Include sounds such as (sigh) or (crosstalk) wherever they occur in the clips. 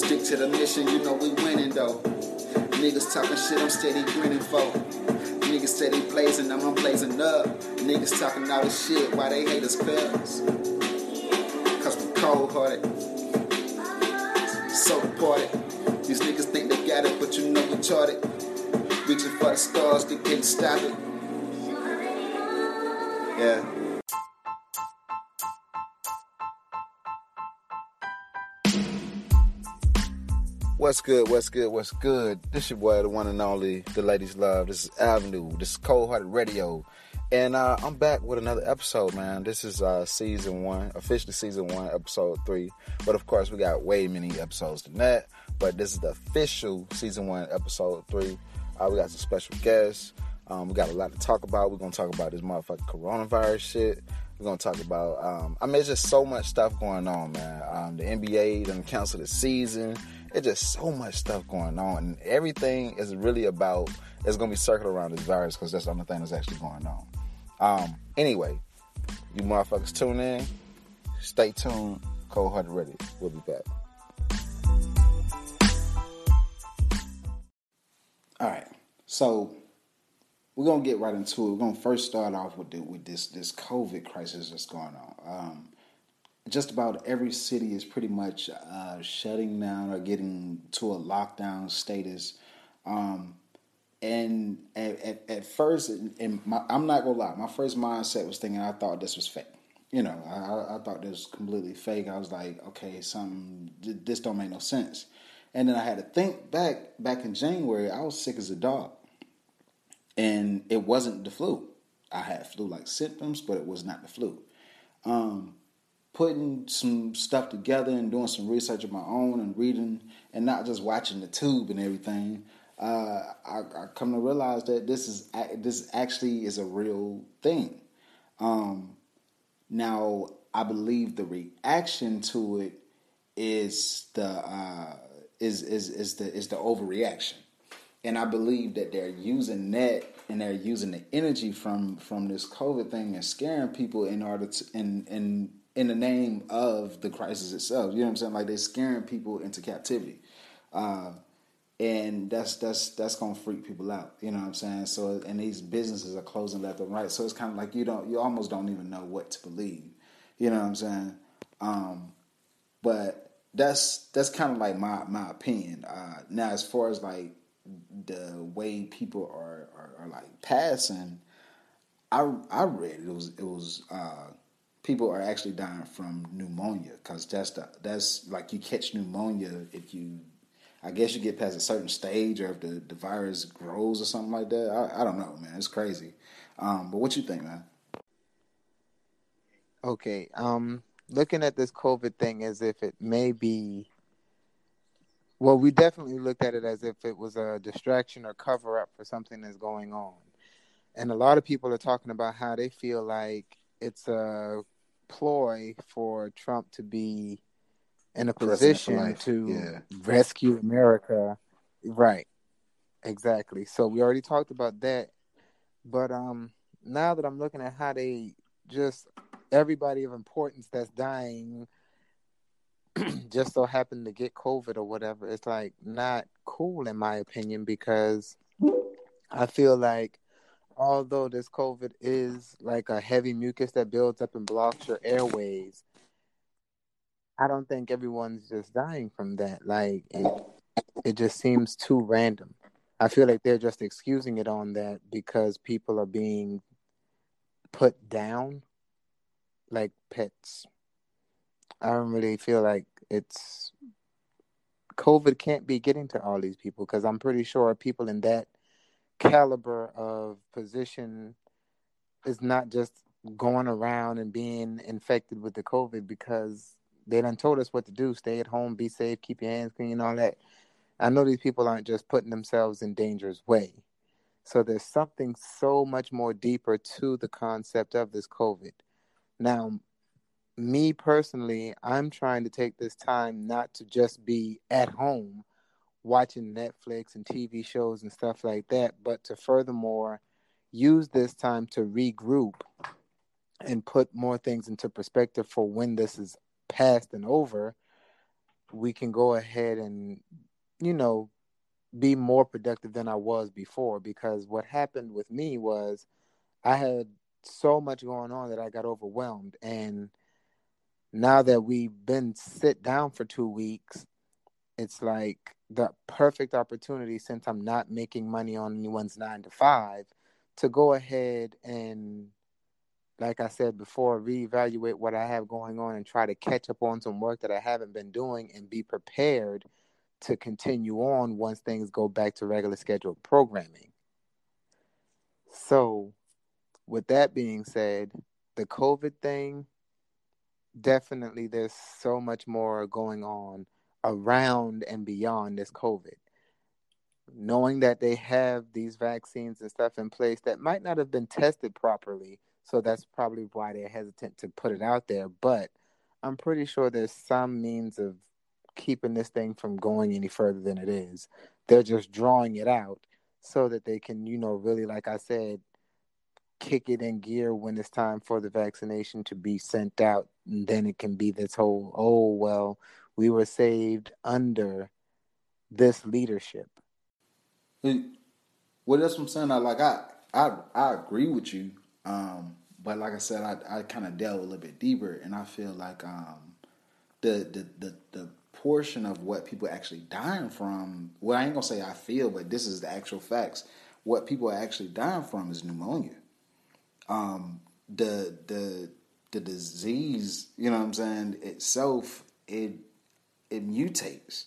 Stick to the mission, you know we winning though. Niggas talking shit, I'm steady grinning for. Niggas steady blazing, I'm blazing up. Niggas talking all this shit, why they hate us cuz? Cause we cold hearted. So departed. These niggas think they got it, but you know we charted. Reaching for the stars, they can't stop it. Yeah. What's good? What's good? What's good? This your boy, the one and only, the ladies love. This is Avenue. This is Cold Hearted Radio, and uh, I'm back with another episode, man. This is uh, season one, officially season one, episode three. But of course, we got way many episodes than that. But this is the official season one, episode three. Uh, we got some special guests. Um, we got a lot to talk about. We're gonna talk about this motherfucking coronavirus shit. We're gonna talk about. Um, I mean, it's just so much stuff going on, man. Um, the NBA done canceled the season it's just so much stuff going on, and everything is really about. It's gonna be circled around this virus because that's the only thing that's actually going on. Um. Anyway, you motherfuckers tune in. Stay tuned. Cold Hearted Ready. We'll be back. All right. So we're gonna get right into it. We're gonna first start off with the, with this this COVID crisis that's going on. Um, just about every city is pretty much uh, shutting down or getting to a lockdown status. Um, and at, at, at first, and my, I'm not gonna lie, my first mindset was thinking I thought this was fake. You know, I, I thought this was completely fake. I was like, okay, something this don't make no sense. And then I had to think back. Back in January, I was sick as a dog, and it wasn't the flu. I had flu-like symptoms, but it was not the flu. Um, putting some stuff together and doing some research of my own and reading and not just watching the tube and everything, uh, I, I, come to realize that this is this actually is a real thing. Um, now, I believe the reaction to it is the uh, is is is the is the overreaction, and I believe that they're using that and they're using the energy from from this COVID thing and scaring people in order to and and in the name of the crisis itself. You know what I'm saying? Like they're scaring people into captivity. Uh, and that's that's that's gonna freak people out. You know what I'm saying? So and these businesses are closing left and right. So it's kind of like you don't you almost don't even know what to believe. You know what I'm saying? Um, but that's that's kind of like my my opinion. Uh, now as far as like the way people are are, are like passing, I I read it was it was uh, people are actually dying from pneumonia because that's the, that's like you catch pneumonia if you I guess you get past a certain stage or if the, the virus grows or something like that. I, I don't know, man. It's crazy. Um, but what you think, man? Okay. Um, looking at this COVID thing as if it may be well, we definitely looked at it as if it was a distraction or cover up for something that's going on. And a lot of people are talking about how they feel like it's a ploy for Trump to be in a position to yeah. rescue America. Right. Exactly. So we already talked about that. But um now that I'm looking at how they just everybody of importance that's dying (clears throat) just so happened to get COVID or whatever, it's like not cool in my opinion because I feel like although this COVID is like a heavy mucus that builds up and blocks your airways, I don't think everyone's just dying from that. Like it, it just seems too random. I feel like they're just excusing it on that because people are being put down like pets. I don't really feel like it's COVID can't be getting to all these people because I'm pretty sure people in that caliber of position is not just going around and being infected with the COVID because they done told us what to do. Stay at home, be safe, keep your hands clean, all that. I know these people aren't just putting themselves in danger's way. So there's something so much more deeper to the concept of this COVID. Now, me personally, I'm trying to take this time not to just be at home watching Netflix and TV shows and stuff like that, but to furthermore use this time to regroup and put more things into perspective for when this is past and over. we can go ahead and, you know, be more productive than I was before. Because what happened with me was I had so much going on that I got overwhelmed. And now that we've been sit down for two weeks, it's like the perfect opportunity since I'm not making money on anyone's nine to five to go ahead and like I said before, reevaluate what I have going on and try to catch up on some work that I haven't been doing and be prepared to continue on once things go back to regular scheduled programming. So, with that being said, the COVID thing, definitely there's so much more going on around and beyond this COVID. Knowing that they have these vaccines and stuff in place that might not have been tested properly, so that's probably why they're hesitant to put it out there. But I'm pretty sure there's some means of keeping this thing from going any further than it is. They're just drawing it out so that they can, you know, really, like I said, kick it in gear when it's time for the vaccination to be sent out. And then it can be this whole, oh, well, we were saved under this leadership. Well, that's what I'm saying. I like I I I agree with you. Um, but like I said, I I kind of delve a little bit deeper, and I feel like um, the the the the portion of what people actually dying from. Well, I ain't gonna say I feel, but this is the actual facts. What people are actually dying from is pneumonia. Um, the the the disease, you know what I'm saying, itself, it it mutates.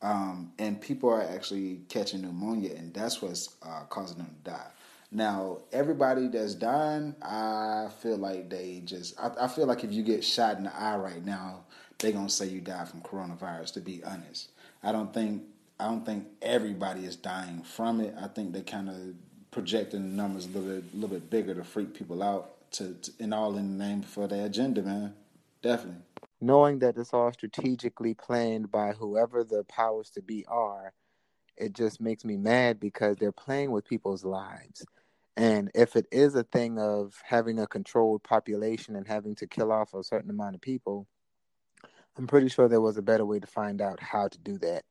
Um, and people are actually catching pneumonia, and that's what's uh, causing them to die. Now, everybody that's dying, I feel like they just, I, I, feel like if you get shot in the eye right now, they're gonna say you died from coronavirus. To be honest, I don't think, I don't think everybody is dying from it. I think they kind of projecting the numbers a little bit, little bit bigger to freak people out, to, to and all in the name for their agenda, man. Definitely knowing that it's all strategically planned by whoever the powers to be are, it just makes me mad because they're playing with people's lives. And if it is a thing of having a controlled population and having to kill off a certain amount of people, I'm pretty sure there was a better way to find out how to do that.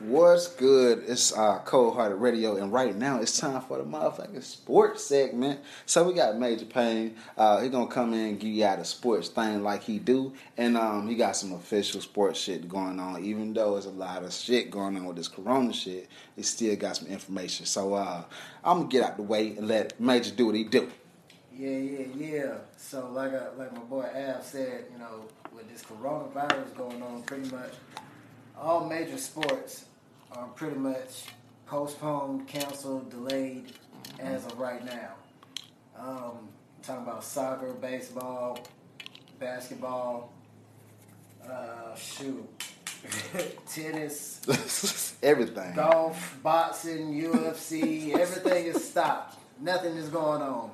What's good? It's uh, Cold Hearted Radio, and right now it's time for the motherfucking sports segment. So we got Major Payne. Uh, he gonna come in and give you out a sports thing like he do, and um, he got some official sports shit going on. Even though there's a lot of shit going on with this Corona shit, he still got some information. So uh, I'm gonna get out the way and let Major do what he do. Yeah, yeah, yeah. So like I, uh, like my boy Al said, you know, with this coronavirus going on, pretty much all major sports are pretty much postponed, canceled, delayed as of right now. Um, talking about soccer, baseball, basketball, uh, shoot, (laughs) tennis, (laughs) everything, golf, boxing, UFC, (laughs) everything is stopped. Nothing is going on.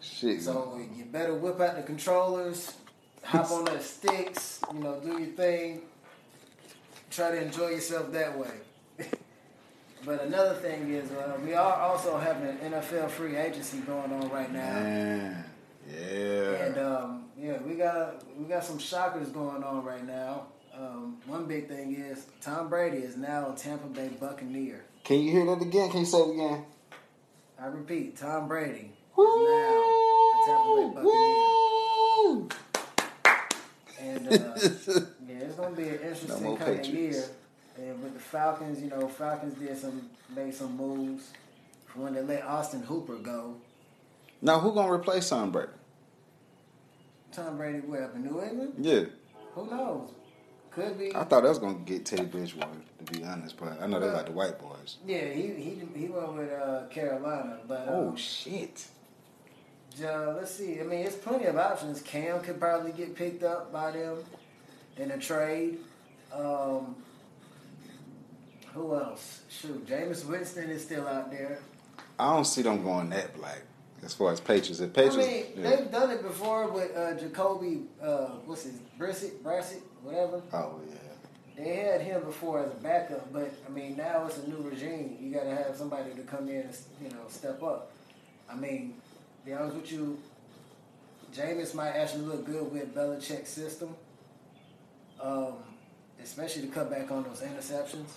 Shit. So you better whip out the controllers, hop on the sticks, you know, do your thing. Try to enjoy yourself that way. But another thing is, uh, we are also having an NFL free agency going on right now. Man, yeah. And um, yeah, we got we got some shockers going on right now. Um, one big thing is Tom Brady is now a Tampa Bay Buccaneer. Can you hear that again? Can you say it again? I repeat, Tom Brady Woo! is now a Tampa Bay Buccaneer. Woo! And uh, yeah, it's gonna be an interesting no kind of year. And with the Falcons, you know, Falcons did some made some moves when they let Austin Hooper go. Now who gonna replace Tom Brady? Tom Brady where up in New England? Yeah. Who knows? Could be. I thought that was gonna get Teddy Bridgewater, to be honest, but I know they like the white boys. Yeah, he he he went with uh, Carolina, but oh um, shit. Uh, let's see. I mean, it's plenty of options. Cam could probably get picked up by them in a trade. Um, who else? Shoot, Jameis Winston is still out there. I don't see them going that black as far as Patriots. If Patriots, I mean, yeah. they've done it before with uh, Jacoby. Uh, what's his Brissett, Brissett, whatever. Oh yeah. They had him before as a backup, but I mean now it's a new regime. You got to have somebody to come in and you know step up. I mean, be honest with you, Jameis might actually look good with Belichick's system. um, especially to cut back on those interceptions.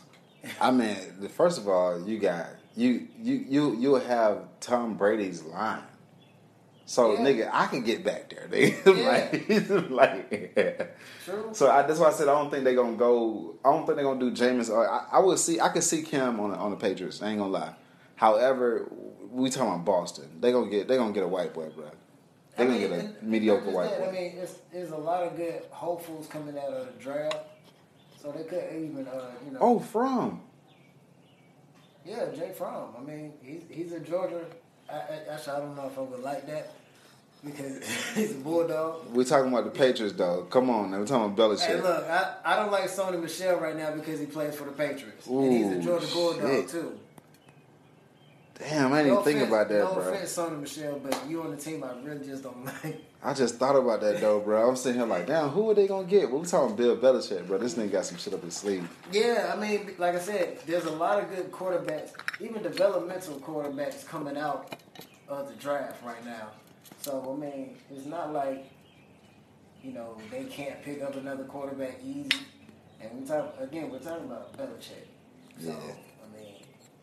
I mean, first of all, you got you you you you'll have Tom Brady's line. So Yeah. nigga, I can get back there. Nigga. (laughs) like, (laughs) like True. So I, that's why I said I don't think they're gonna go. I don't think they're gonna do Jameis. Or I, I would see. I could see Cam on the, on the Patriots. I ain't gonna lie. However, we talking about Boston. They gonna get. They gonna get a white boy, bro. They I gonna mean, get a mediocre white that, boy. I mean, it's, there's a lot of good hopefuls coming out of the draft, so they could even, uh, you know. oh, from Yeah, Jake Fromm. I mean, he's he's a Georgia. I, I, actually, I don't know if I would like that because (laughs) he's a bulldog. We're talking about the Patriots though. Come on, now. we're talking about Belichick. Hey, look, I, I don't like Sony Michel right now because he plays for the Patriots, and he's a Georgia bulldog shit. too. Damn, I didn't No even think offense- about that, bro. no bro. offense, Sony Michel, but you on the team, I really just don't (laughs) like. I just thought about that though, bro. I'm sitting here like, damn, who are they gonna get? Well, we talking Bill Belichick, bro. This nigga got some shit up his sleeve. Yeah, I mean, like I said, there's a lot of good quarterbacks, even developmental quarterbacks coming out of the draft right now. So I mean, it's not like you know they can't pick up another quarterback easy. And we talk again, we're talking about Belichick. So Yeah. I mean,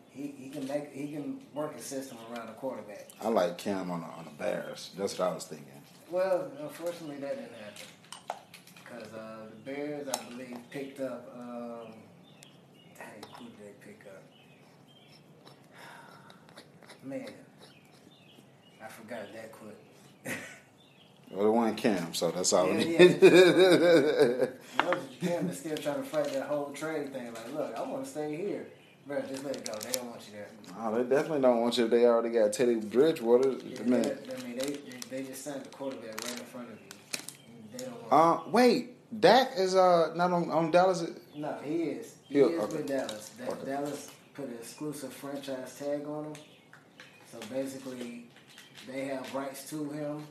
he, he can make he can work a system around a quarterback. I like Cam on the on the Bears. That's what I was thinking. Well, unfortunately, that didn't happen because uh, the Bears, I believe, picked up. Um, dang, who did they pick up? (sighs) Man, I forgot that quick. Well, it wasn't Cam, so that's all we Yeah, need. Notice Japan is still trying to fight that whole trade thing. Like, look, I want to stay here, bro. Just let it go. They don't want you there. oh, they definitely don't want you. if They already got Teddy Bridgewater. Yeah, Man. they, I mean, they, they they just signed the quarterback right in front of you. They don't want. Uh, wait, Dak is uh not on, on Dallas. No, he is. He He'll- is okay. with Dallas. Da- Okay. Dallas put an exclusive franchise tag on him. So basically, they have rights to him.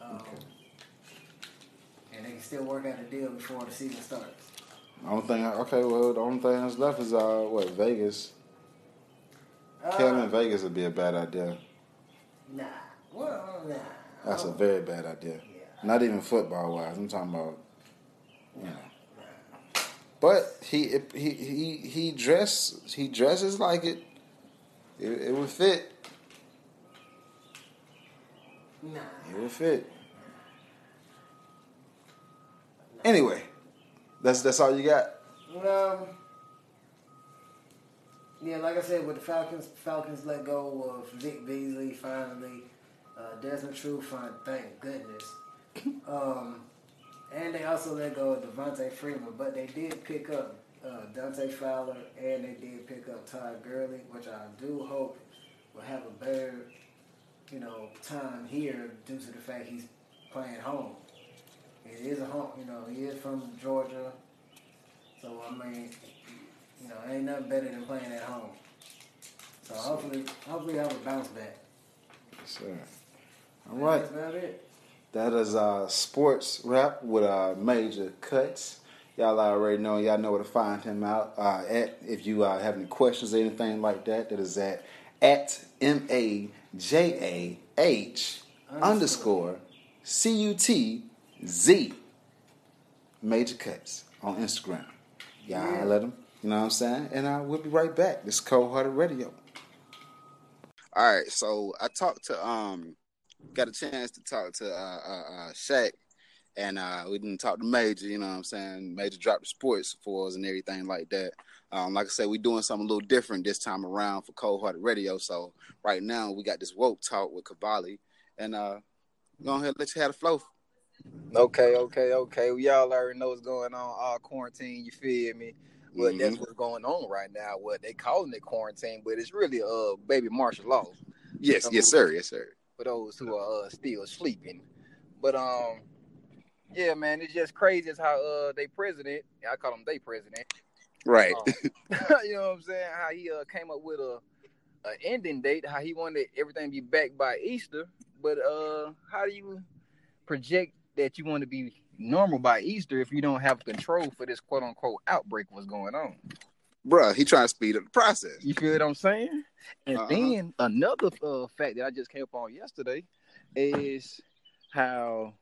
Um, And they can still work out a deal before the season starts. Only thing, okay, well, the only thing that's left is uh what Vegas. Cam in Uh, Vegas would be a bad idea. nah. Well, nah. That's a very bad idea. Yeah. Not even football wise. I'm talking about, you know. But he he he he dress he dresses like it. It, it would fit. Nah. It would fit. Anyway, that's that's all you got. Um, yeah, like I said, with the Falcons, Falcons let go of Vic Beasley finally. Uh, Desmond Trufant, thank goodness. (laughs) Um, and they also let go of Devonta Freeman, but they did pick up uh, Dante Fowler and they did pick up Todd Gurley, which I do hope will have a better, you know, time here due to the fact he's playing home. It is a home, you know, he is from Georgia. So I mean, you know, ain't nothing better than playing at home. So hopefully, hopefully I will bounce back. Yes, sir. All right. That's about it. That is uh, sports rap with uh, major cuts. Y'all already know. Y'all know where to find him out uh, at. If you uh, have any questions or anything like that, that is at at m a j a h underscore c u t z major cuts on Instagram. Y'all Yeah. at him. You know what I'm saying? And uh, we'll be right back. This is Cold Hearted Radio. All right, so I talked to um, got a chance to talk to uh, uh, uh Shaq, and uh, we didn't talk to Major. You know what I'm saying? Major dropped the sports for us and everything like that. Um, like I said, we're doing something a little different this time around for Cold Hearted Radio. So right now we got this woke talk with Cavalli, and uh, go ahead, let you have the flow. Okay, okay, okay. Well, y'all already know what's going on. All quarantine, you feel me? But that's Mhm. what's going on right now. What they calling it quarantine, but it's really uh baby martial law Yes, yes, sir, yes, sir. for those who are uh, still sleeping. But um, yeah, man, it's just crazy as how uh they president. I call him they president. Right. um, (laughs) (laughs) you know what I'm saying? How he uh came up with a, a ending date. How he wanted everything to be back by Easter. But uh, how do you project that you want to be normal by Easter if you don't have control for this quote unquote outbreak? What's going on? Bruh, he trying to speed up the process. You feel what I'm saying? And Uh-huh. then another uh, fact that I just came up on yesterday is how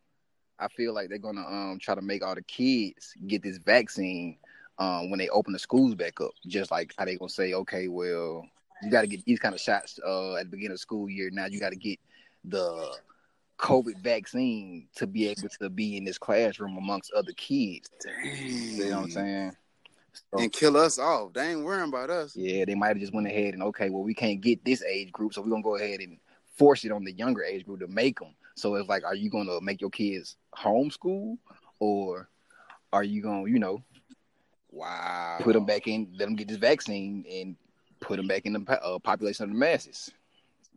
I feel like they're gonna um try to make all the kids get this vaccine um when they open the schools back up. Just like how they gonna say, okay, well, you got to get these kind of shots uh at the beginning of school year. Now you got to get the COVID vaccine to be able to be in this classroom amongst other kids. Dang. You know what I'm saying? So, and kill us off. They ain't worrying about us. yeah, they might have just went ahead and okay, well, we can't get this age group, so we're gonna go ahead and force it on the younger age group to make them. So it's like, are you gonna make your kids homeschool, or are you gonna, you know, Wow. put them back in, let them get this vaccine, and put them back in the uh, population of the masses?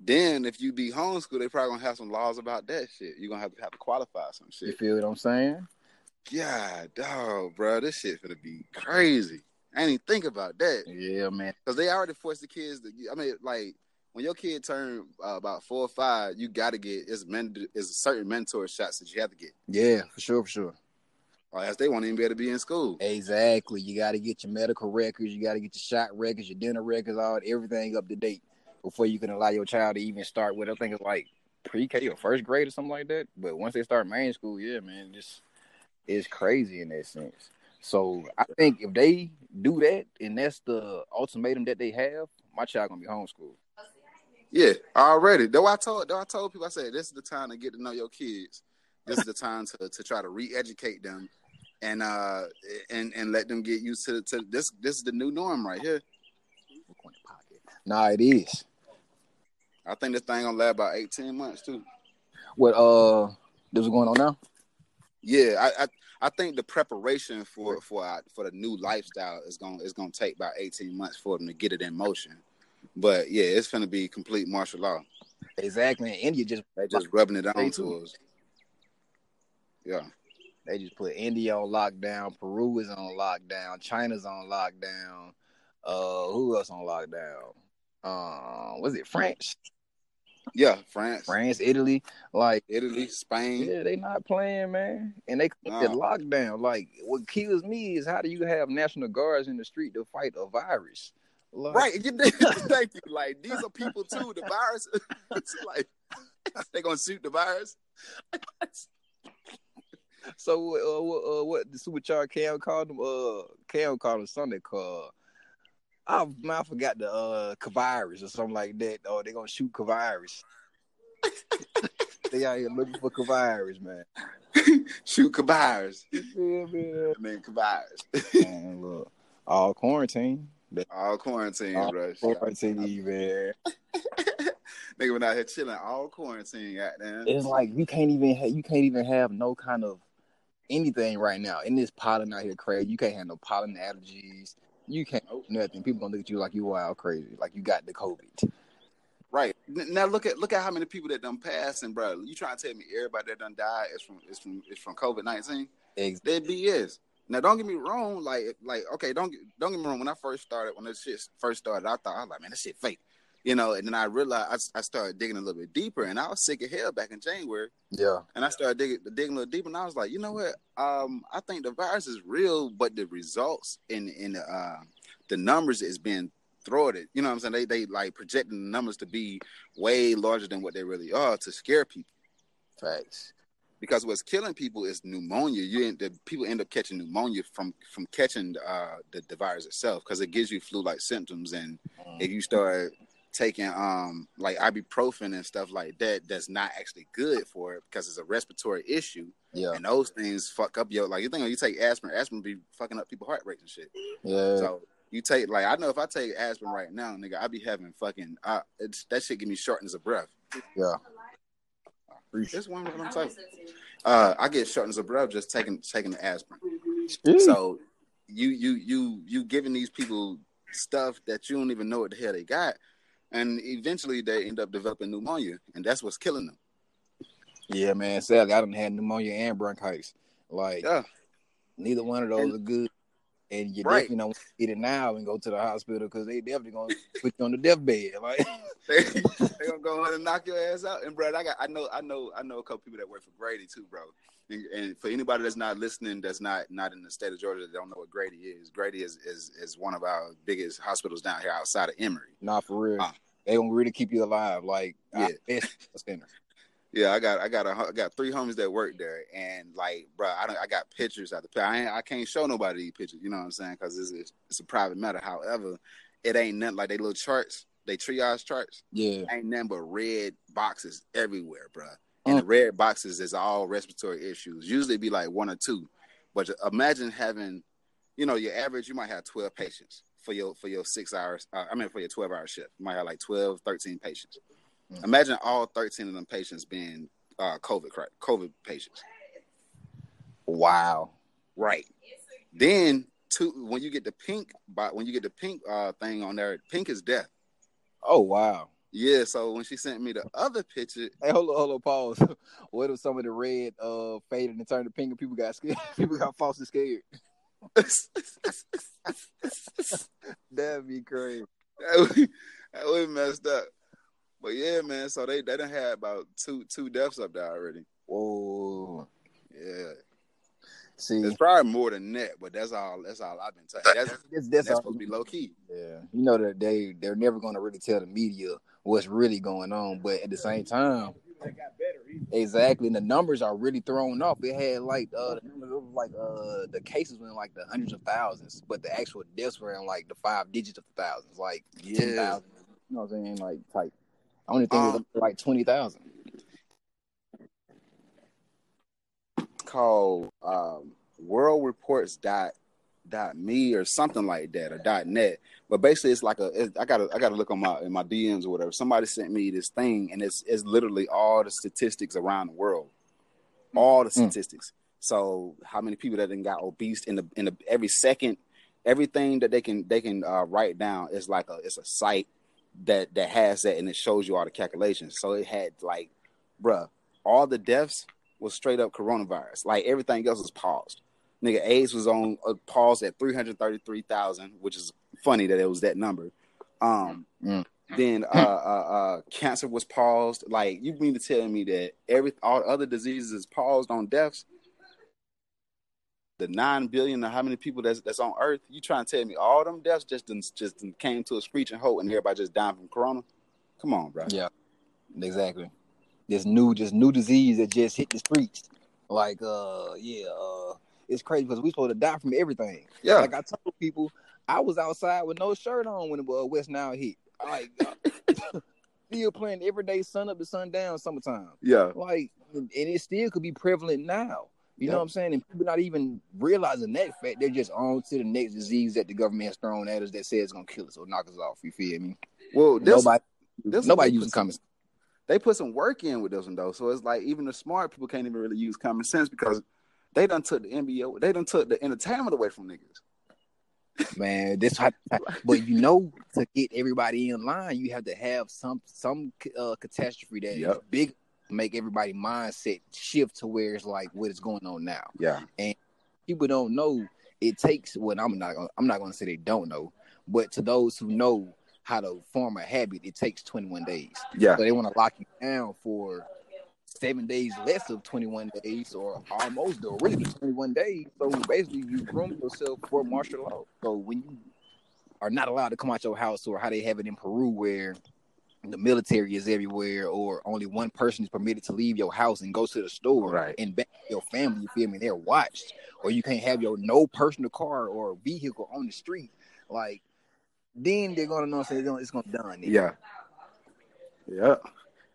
Then if you be homeschool, they probably gonna have some laws about that shit. You're gonna have to have to qualify some shit. You feel what I'm saying? God, dog, bro, this shit gonna be crazy. I didn't even think about that Yeah, man. because they already forced the kids to. I mean, like when your kid turn uh, about four or five, you got to get it's men it's certain mentor shots that you have to get, Yeah, for sure, for sure. or else they won't even be able to be in school. Exactly. You got to get your medical records. You got to get your shot records, your dinner records, all everything up to date before you can allow your child to even start with. I think it's like pre-K or first grade or something like that. But once they start main school, yeah, man, just it's crazy in that sense. So I think if they do that and that's the ultimatum that they have, my child gonna be homeschooled. Yeah, already. Though I told, though I told people, I said this is the time to get to know your kids. This is the time to, to try to re-educate them, and uh and and let them get used to to this. This is the new norm right here. Nah, it is. I think this thing gonna last about eighteen months too. What uh, this is going on now? Yeah, I I, I think the preparation for for uh, for the new lifestyle is gonna is gonna take about eighteen months for them to get it in motion. But yeah, it's gonna be complete martial law. Exactly. And India just They just rubbing it on to us. Yeah. They just put India on lockdown. Peru is on lockdown. China's on lockdown. Uh, who else on lockdown? Uh, was it France? Yeah, France, France, Italy. Like, Italy, Spain. yeah, they not playing, man. And they Nah. the lockdown. Like, what kills me is how do you have national guards in the street to fight a virus? Like, Right. (laughs) Thank you. (laughs) Like these are people too. The virus, it's (laughs) like they gonna shoot the virus. So, uh, what, uh, what the supercharged Cam called them? Uh, Cam called them Sunday called. I, man, I forgot the uh virus or something like that. Oh, they're gonna shoot virus. (laughs) they out here looking for virus, man. (laughs) Shoot virus. You feel me? I mean virus. Man, look, all quarantine. All quarantine, All bro. quarantine, man. (laughs) Nigga been out here chilling all quarantine, goddamn. It's like you can't even ha- you can't even have no kind of anything right now. In this pollen out here Craig, you can't have no pollen allergies. You can't nothing. People gonna look at you like you wild crazy, like you got the COVID. Right now, look at look at how many people that done passed, and bro, you trying to tell me everybody that done died is from is from is from COVID nineteen? Ex- That BS. Now, don't get me wrong. Like, like, okay, don't get don't get me wrong. When I first started, when this shit first started, I thought I was like, man, this shit fake, you know. And then I realized I, I started digging a little bit deeper, and I was sick of hell back in January. Yeah, And I started digging, digging a little deeper, and I was like, you know what? Um, I think the virus is real, but the results in in the uh, the numbers is being thwarted. You know what I'm saying? They they like projecting the numbers to be way larger than what they really are to scare people. facts. Because what's killing people is pneumonia. You end, the people end up catching pneumonia from from catching uh, the the virus itself because it gives you flu like symptoms, and if you start taking um like ibuprofen and stuff like that, that's not actually good for it because it's a respiratory issue. Yeah, and those things fuck up your like you think when you take aspirin, aspirin be fucking up people's heart rates and shit. yeah. So you take like I know if I take aspirin right now, nigga, I be having fucking uh, it's, that shit give me shortness of breath. Yeah. This one I'm talking. Uh, I get shortness of breath just taking taking the aspirin. So, So you you you you giving these people stuff that you don't even know what the hell they got, and eventually they end up developing pneumonia, and that's what's killing them. yeah, man. Sadly, I done had pneumonia and bronchitis. Like, Yeah, neither one of those And- are good. And you Right. definitely don't get it now and go to the hospital because they definitely gonna put you on the deathbed. Like, (laughs) they they gonna go ahead and knock your ass out. And bro, I got I know I know I know a couple people that work for Grady too, bro. And, and for anybody that's not listening, that's not not in the state of Georgia, that don't know what Grady is. Grady is is is one of our biggest hospitals down here outside of Emory. not for real. Ah. They gonna really keep you alive. Like, Yeah. (laughs) yeah, center. Yeah, I got I got a, I got three homies that work there, and like, bro, I don't, I got pictures at the. I ain't, I can't show nobody these pictures. You know what I'm saying? Because it's, it's it's a private matter. However, it ain't nothing like they little charts, they triage charts. Yeah. Ain't nothing but red boxes everywhere, bro. Oh. And the red boxes is all respiratory issues. Usually, be like one or two, but imagine having, you know, your average. You might have 12 patients for your for your six hours. Uh, I mean, for your 12 hour shift, you might have like 12, 13 patients. Mm. Imagine all 13 of them patients being uh, COVID COVID patients. Wow. Right. Then two when you get the pink but when you get the pink uh thing on there, pink is death. Oh wow. Yeah, so when she sent me the other picture, Hey, hold on, hold on, pause. (laughs) what if some of the red uh faded and turned to pink and people got scared? (laughs) people got falsely scared. That'd be crazy. that would, that would messed up. But yeah, man, so they they done had about two two deaths up there already. Whoa. Yeah. See, It's probably more than that, but that's all that's all I've been told. That's, that's, that's that's, supposed to be low key. Yeah, you know that they they're never going to really tell the media what's really going on, but at the same time, exactly, and the numbers are really thrown off. It had like uh, the numbers was like uh, the cases were in like the hundreds of thousands, but the actual deaths were in like the five digits of thousands, like ten Yeah. thousand. You know what I'm saying? Like type. I only think it was Um, like twenty thousand. Called um, World Reports dot dot me or something like that or dot net. But basically, it's like a. I gotta I gotta look on my in my DMs or whatever. Somebody sent me this thing, and it's it's literally all the statistics around the world, all the Mm. statistics. So how many people that then got obese in the in the every second, everything that they can they can uh, write down is like a it's a site that that has that and it shows you all the calculations. So it had like, bruh, all the deaths was straight up coronavirus. Like everything else was paused. Nigga, AIDS was on a pause at three hundred thirty three thousand, which is funny that it was that number. Um, Mm. then uh, uh, uh, cancer was paused. Like you mean to tell me that every all other diseases is paused on deaths? The nine billion or how many people that's that's on Earth? You trying to tell me all them deaths just just came to a screeching halt and everybody just dying from corona? Come on, bro. Yeah, exactly. This new, this new disease that just hit the streets. Like, uh, yeah, uh, it's crazy because we supposed to die from everything. Yeah, Like I told people, I was outside with no shirt on when the West Nile hit. Like, (laughs) (laughs) still playing every day, sun up to sundown, summertime. yeah, Like, and it still could be prevalent now. You know what I'm saying? And people not even realizing that fact. They're just on to the next disease that the government has thrown at us that says it's gonna kill us or knock us off. You feel me? Well, this, nobody, this nobody they uses put some- common. They put some work in with this one though, so it's like even the smart people can't even really use common sense because they done took the NBA, they done took the entertainment away from niggas. man. This, how, but you know, to get everybody in line, you have to have some some uh, catastrophe that Yep. big, make everybody mindset shift to where it's like what is going on now. Yeah, and People don't know it takes. What I'm not, gonna, I'm not going to say they don't know, but to those who know how to form a habit, it takes 21 days. yeah, So they want to lock you down for seven days less of 21 days or almost or really 21 days. So basically you groom yourself for martial law. So when you are not allowed to come out your house or how they have it in Peru where the military is everywhere or only one person is permitted to leave your house and go to the store Right. and back your family, you feel me? They're watched. Or you can't have your no personal car or vehicle on the street. Like then they're gonna know so it's gonna, it's gonna done. yeah, yeah.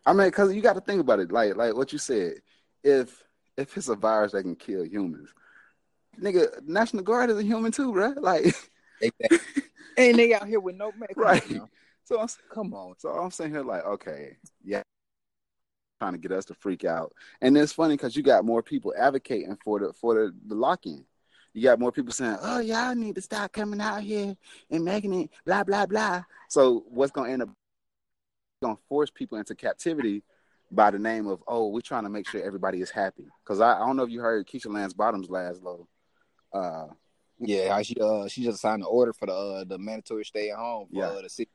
I mean, because you got to think about it, like like what you said. If if it's a virus that can kill humans, nigga, National Guard is a human too, bro. Like, Exactly. (laughs) and they out here with no man. Right. On, so I'm Come on. So I'm sitting here like, okay, yeah, trying to get us to freak out. And it's funny because you got more people advocating for the for the, the lock in. You got more people saying, "Oh, y'all need to stop coming out here and making it blah blah blah." So what's gonna end up gonna force people into captivity by the name of, "Oh, we're trying to make sure everybody is happy." Because I, I don't know if you heard Keisha Lance Bottoms last low. Uh, Yeah, she uh she just signed the order for the uh, the mandatory stay at home for Yeah. uh, the city.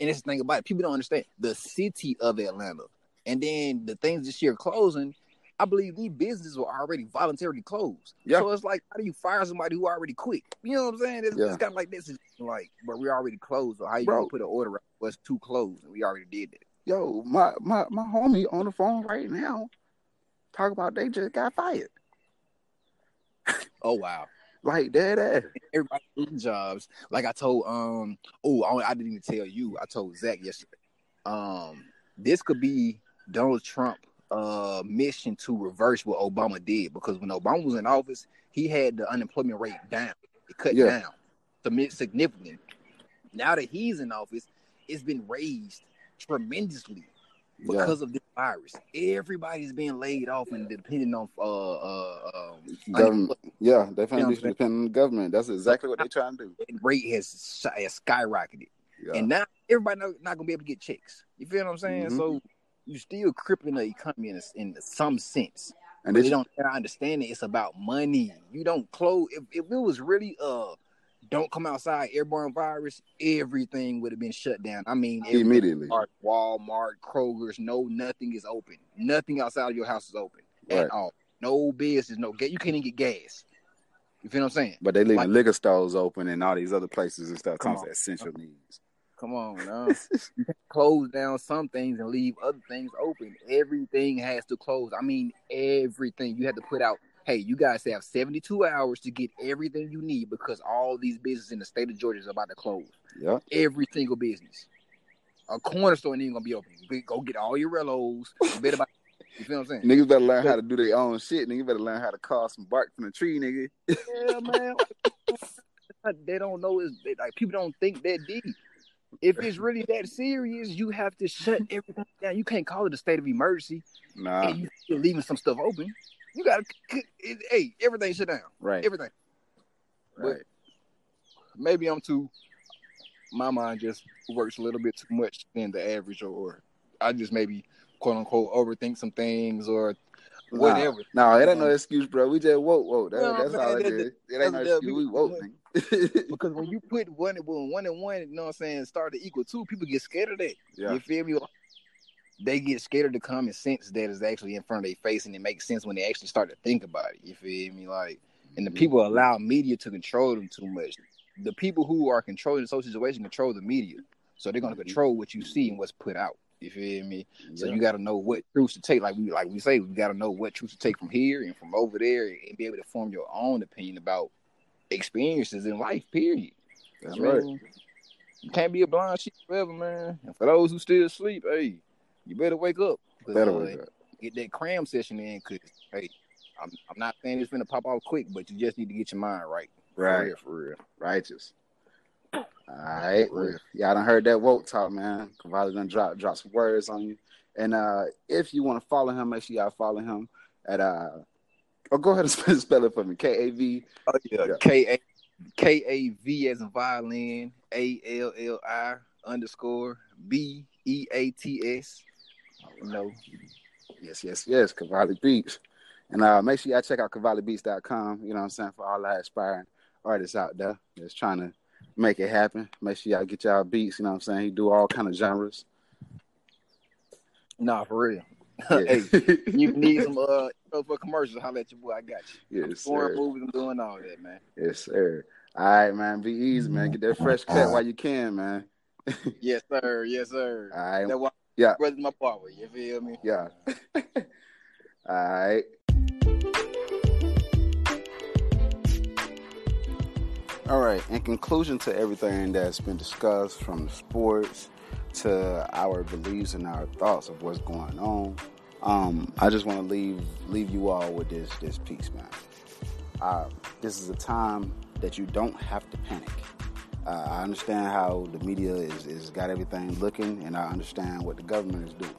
And it's the thing about it, people don't understand the city of Atlanta. And then the things this year closing, I believe these businesses were already voluntarily closed. Yeah. So it's like, how do you fire somebody who already quit? You know what I'm saying? It's, Yeah. it's kind of like this. Is like, but we already closed. So how you Bro. gonna put an order out? Was too closed, and we already did that. yo, my my my homie on the phone right now, talk about they just got fired. Oh wow. Like dead ass. Everybody losing jobs. Like I told um oh I, I didn't even tell you. I told Zach yesterday. Um this could be Donald Trump uh mission to reverse what Obama did because when Obama was in office, he had the unemployment rate down. It cut Yeah. down to significantly. Now that he's in office, it's been raised tremendously Yeah. because of this virus. Everybody's being laid off and depending on uh uh um, Government. Yeah, they You know what I'm foundation saying? depending on the government. That's exactly what they're trying to do. rate has, has skyrocketed. Yeah. And now everybody not, not gonna be able to get checks. You feel what I'm saying? Mhm. So you still crippling the economy in, in some sense. and they don't understand it. It's about money. You don't close. If, if it was really uh, don't come outside airborne virus, everything would have been shut down. I mean, immediately. Walmart, Kroger's, no, nothing is open. Nothing outside of your house is open Right. at all. No business, no gas. You can't even get gas. You feel what I'm saying? But they leave Like- liquor stores open and all these other places and stuff. Come Comes essential needs. Come on, now. you close down some things and leave other things open. Everything has to close. I mean, everything. You have to put out. Hey, you guys have 72 hours to get everything you need because all these businesses in the state of Georgia is about to close. Yeah. Every single business. A corner store ain't even gonna be open. Go get all your relos. You better buy. You feel what I'm saying? Niggas better learn how to do their own shit. Niggas better learn how to carve some bark from the tree, nigga. Yeah, man. (laughs) they don't know is like people don't think that deep. If it's really that serious, you have to shut everything down. You can't call it a state of emergency Nah. and you still leaving some stuff open. You gotta, it, hey, everything shut down. Right. Everything. Right. Maybe I'm too. My mind just works a little bit too much than the average, or I just maybe quote unquote overthink some things, or whatever. No, it ain't no excuse, bro. We just woke, woke. That, No, that's man, all it is. It ain't no excuse. We we- woke. (laughs) Because when you put one when one and one, you know what I'm saying, start to equal two, people get scared of that. yeah. You feel me? They get scared of the common sense that is actually in front of their face, and it makes sense when they actually start to think about it. You feel me? Like, and the mm-hmm. people allow media to control them too much. The people who are controlling the social situation control the media, so they're gonna mm-hmm. control what you see and what's put out. You feel me? So you got to know what truths to take. Like we like we say, we got to know what truths to take from here and from over there, and be able to form your own opinion about experiences in life. Period. That's I right. You can't be a blind sheep forever, man. And for those who still sleep, hey, you better wake up. Better uh, wake up. Get that cram session in, cause hey, I'm I'm not saying it's gonna pop off quick, but you just need to get your mind right. For Right. real, for real. Righteous. All right. Y'all done heard that woke talk, man. Cavalli done drop drop some words on you. And uh if you want to follow him, make sure y'all follow him at uh oh go ahead and (laughs) spell, it for me. K A V. Oh yeah. K A K A V as in violin, A L L I underscore B E A T S. You know, Yes, yes, yes, Cavalli Beats. And uh make sure y'all check out cavallibeats.com, you know what I'm saying, for all the aspiring artists out there that's trying to make it happen. Make sure y'all get y'all beats, you know what I'm saying? He do all kind of genres. nah, for real. (laughs) Yeah. hey, (laughs) you need some uh you for commercials, holla at your boy. I got you. yes, Foreign sir. movies, I'm doing all that, man. Yes, sir. All right, man. Be easy, man. Get that fresh cut while you can, man. (laughs) Yes, sir. Yes, sir. All right. That's why Yeah. brother's my barber. You feel me? Yeah. All right. All right. In conclusion to everything that's been discussed, from the sports to our beliefs and our thoughts of what's going on, um, I just want to leave leave you all with this this piece, man. Uh, this is a time that you don't have to panic. Uh, I understand how the media is, is got everything looking, and I understand what the government is doing.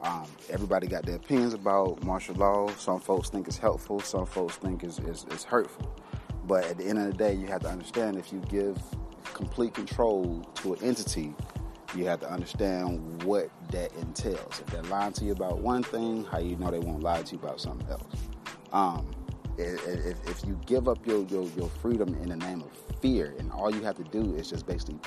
Um, everybody got their opinions about martial law. Some folks think it's helpful. Some folks think it's, it's, it's hurtful. But at the end of the day, you have to understand if you give complete control to an entity, you have to understand what that entails. If they're lying to you about one thing, how you know they won't lie to you about something else. Um, if, if you give up your, your, your freedom in the name of fear, and all you have to do is just basically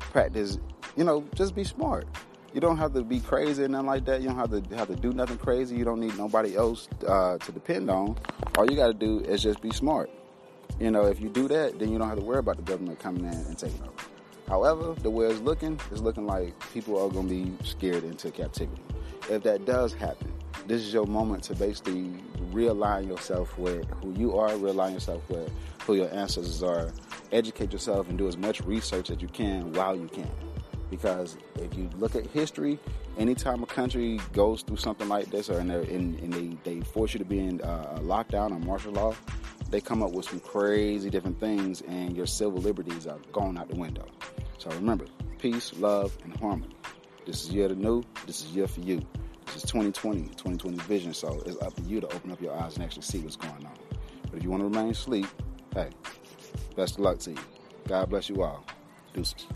practice, you know, just be smart. You don't have to be crazy or nothing like that. You don't have to have to do nothing crazy. You don't need nobody else uh, to depend on. All you got to do is just be smart. You know, if you do that, then you don't have to worry about the government coming in and taking over. However, the way it's looking, it's looking like people are going to be scared into captivity. If that does happen, this is your moment to basically realign yourself with who you are, realign yourself with who your ancestors are, educate yourself, and do as much research as you can while you can. Because if you look at history, anytime a country goes through something like this, or in, in they, they force you to be in uh, lockdown or martial law, they come up with some crazy different things, and your civil liberties are going out the window. So remember, peace, love, and harmony. This is year to new. This is year for you. This is 2020, 2020 vision. So it's up to you to open up your eyes and actually see what's going on. But if you want to remain asleep, hey, best of luck to you. God bless you all. Deuces.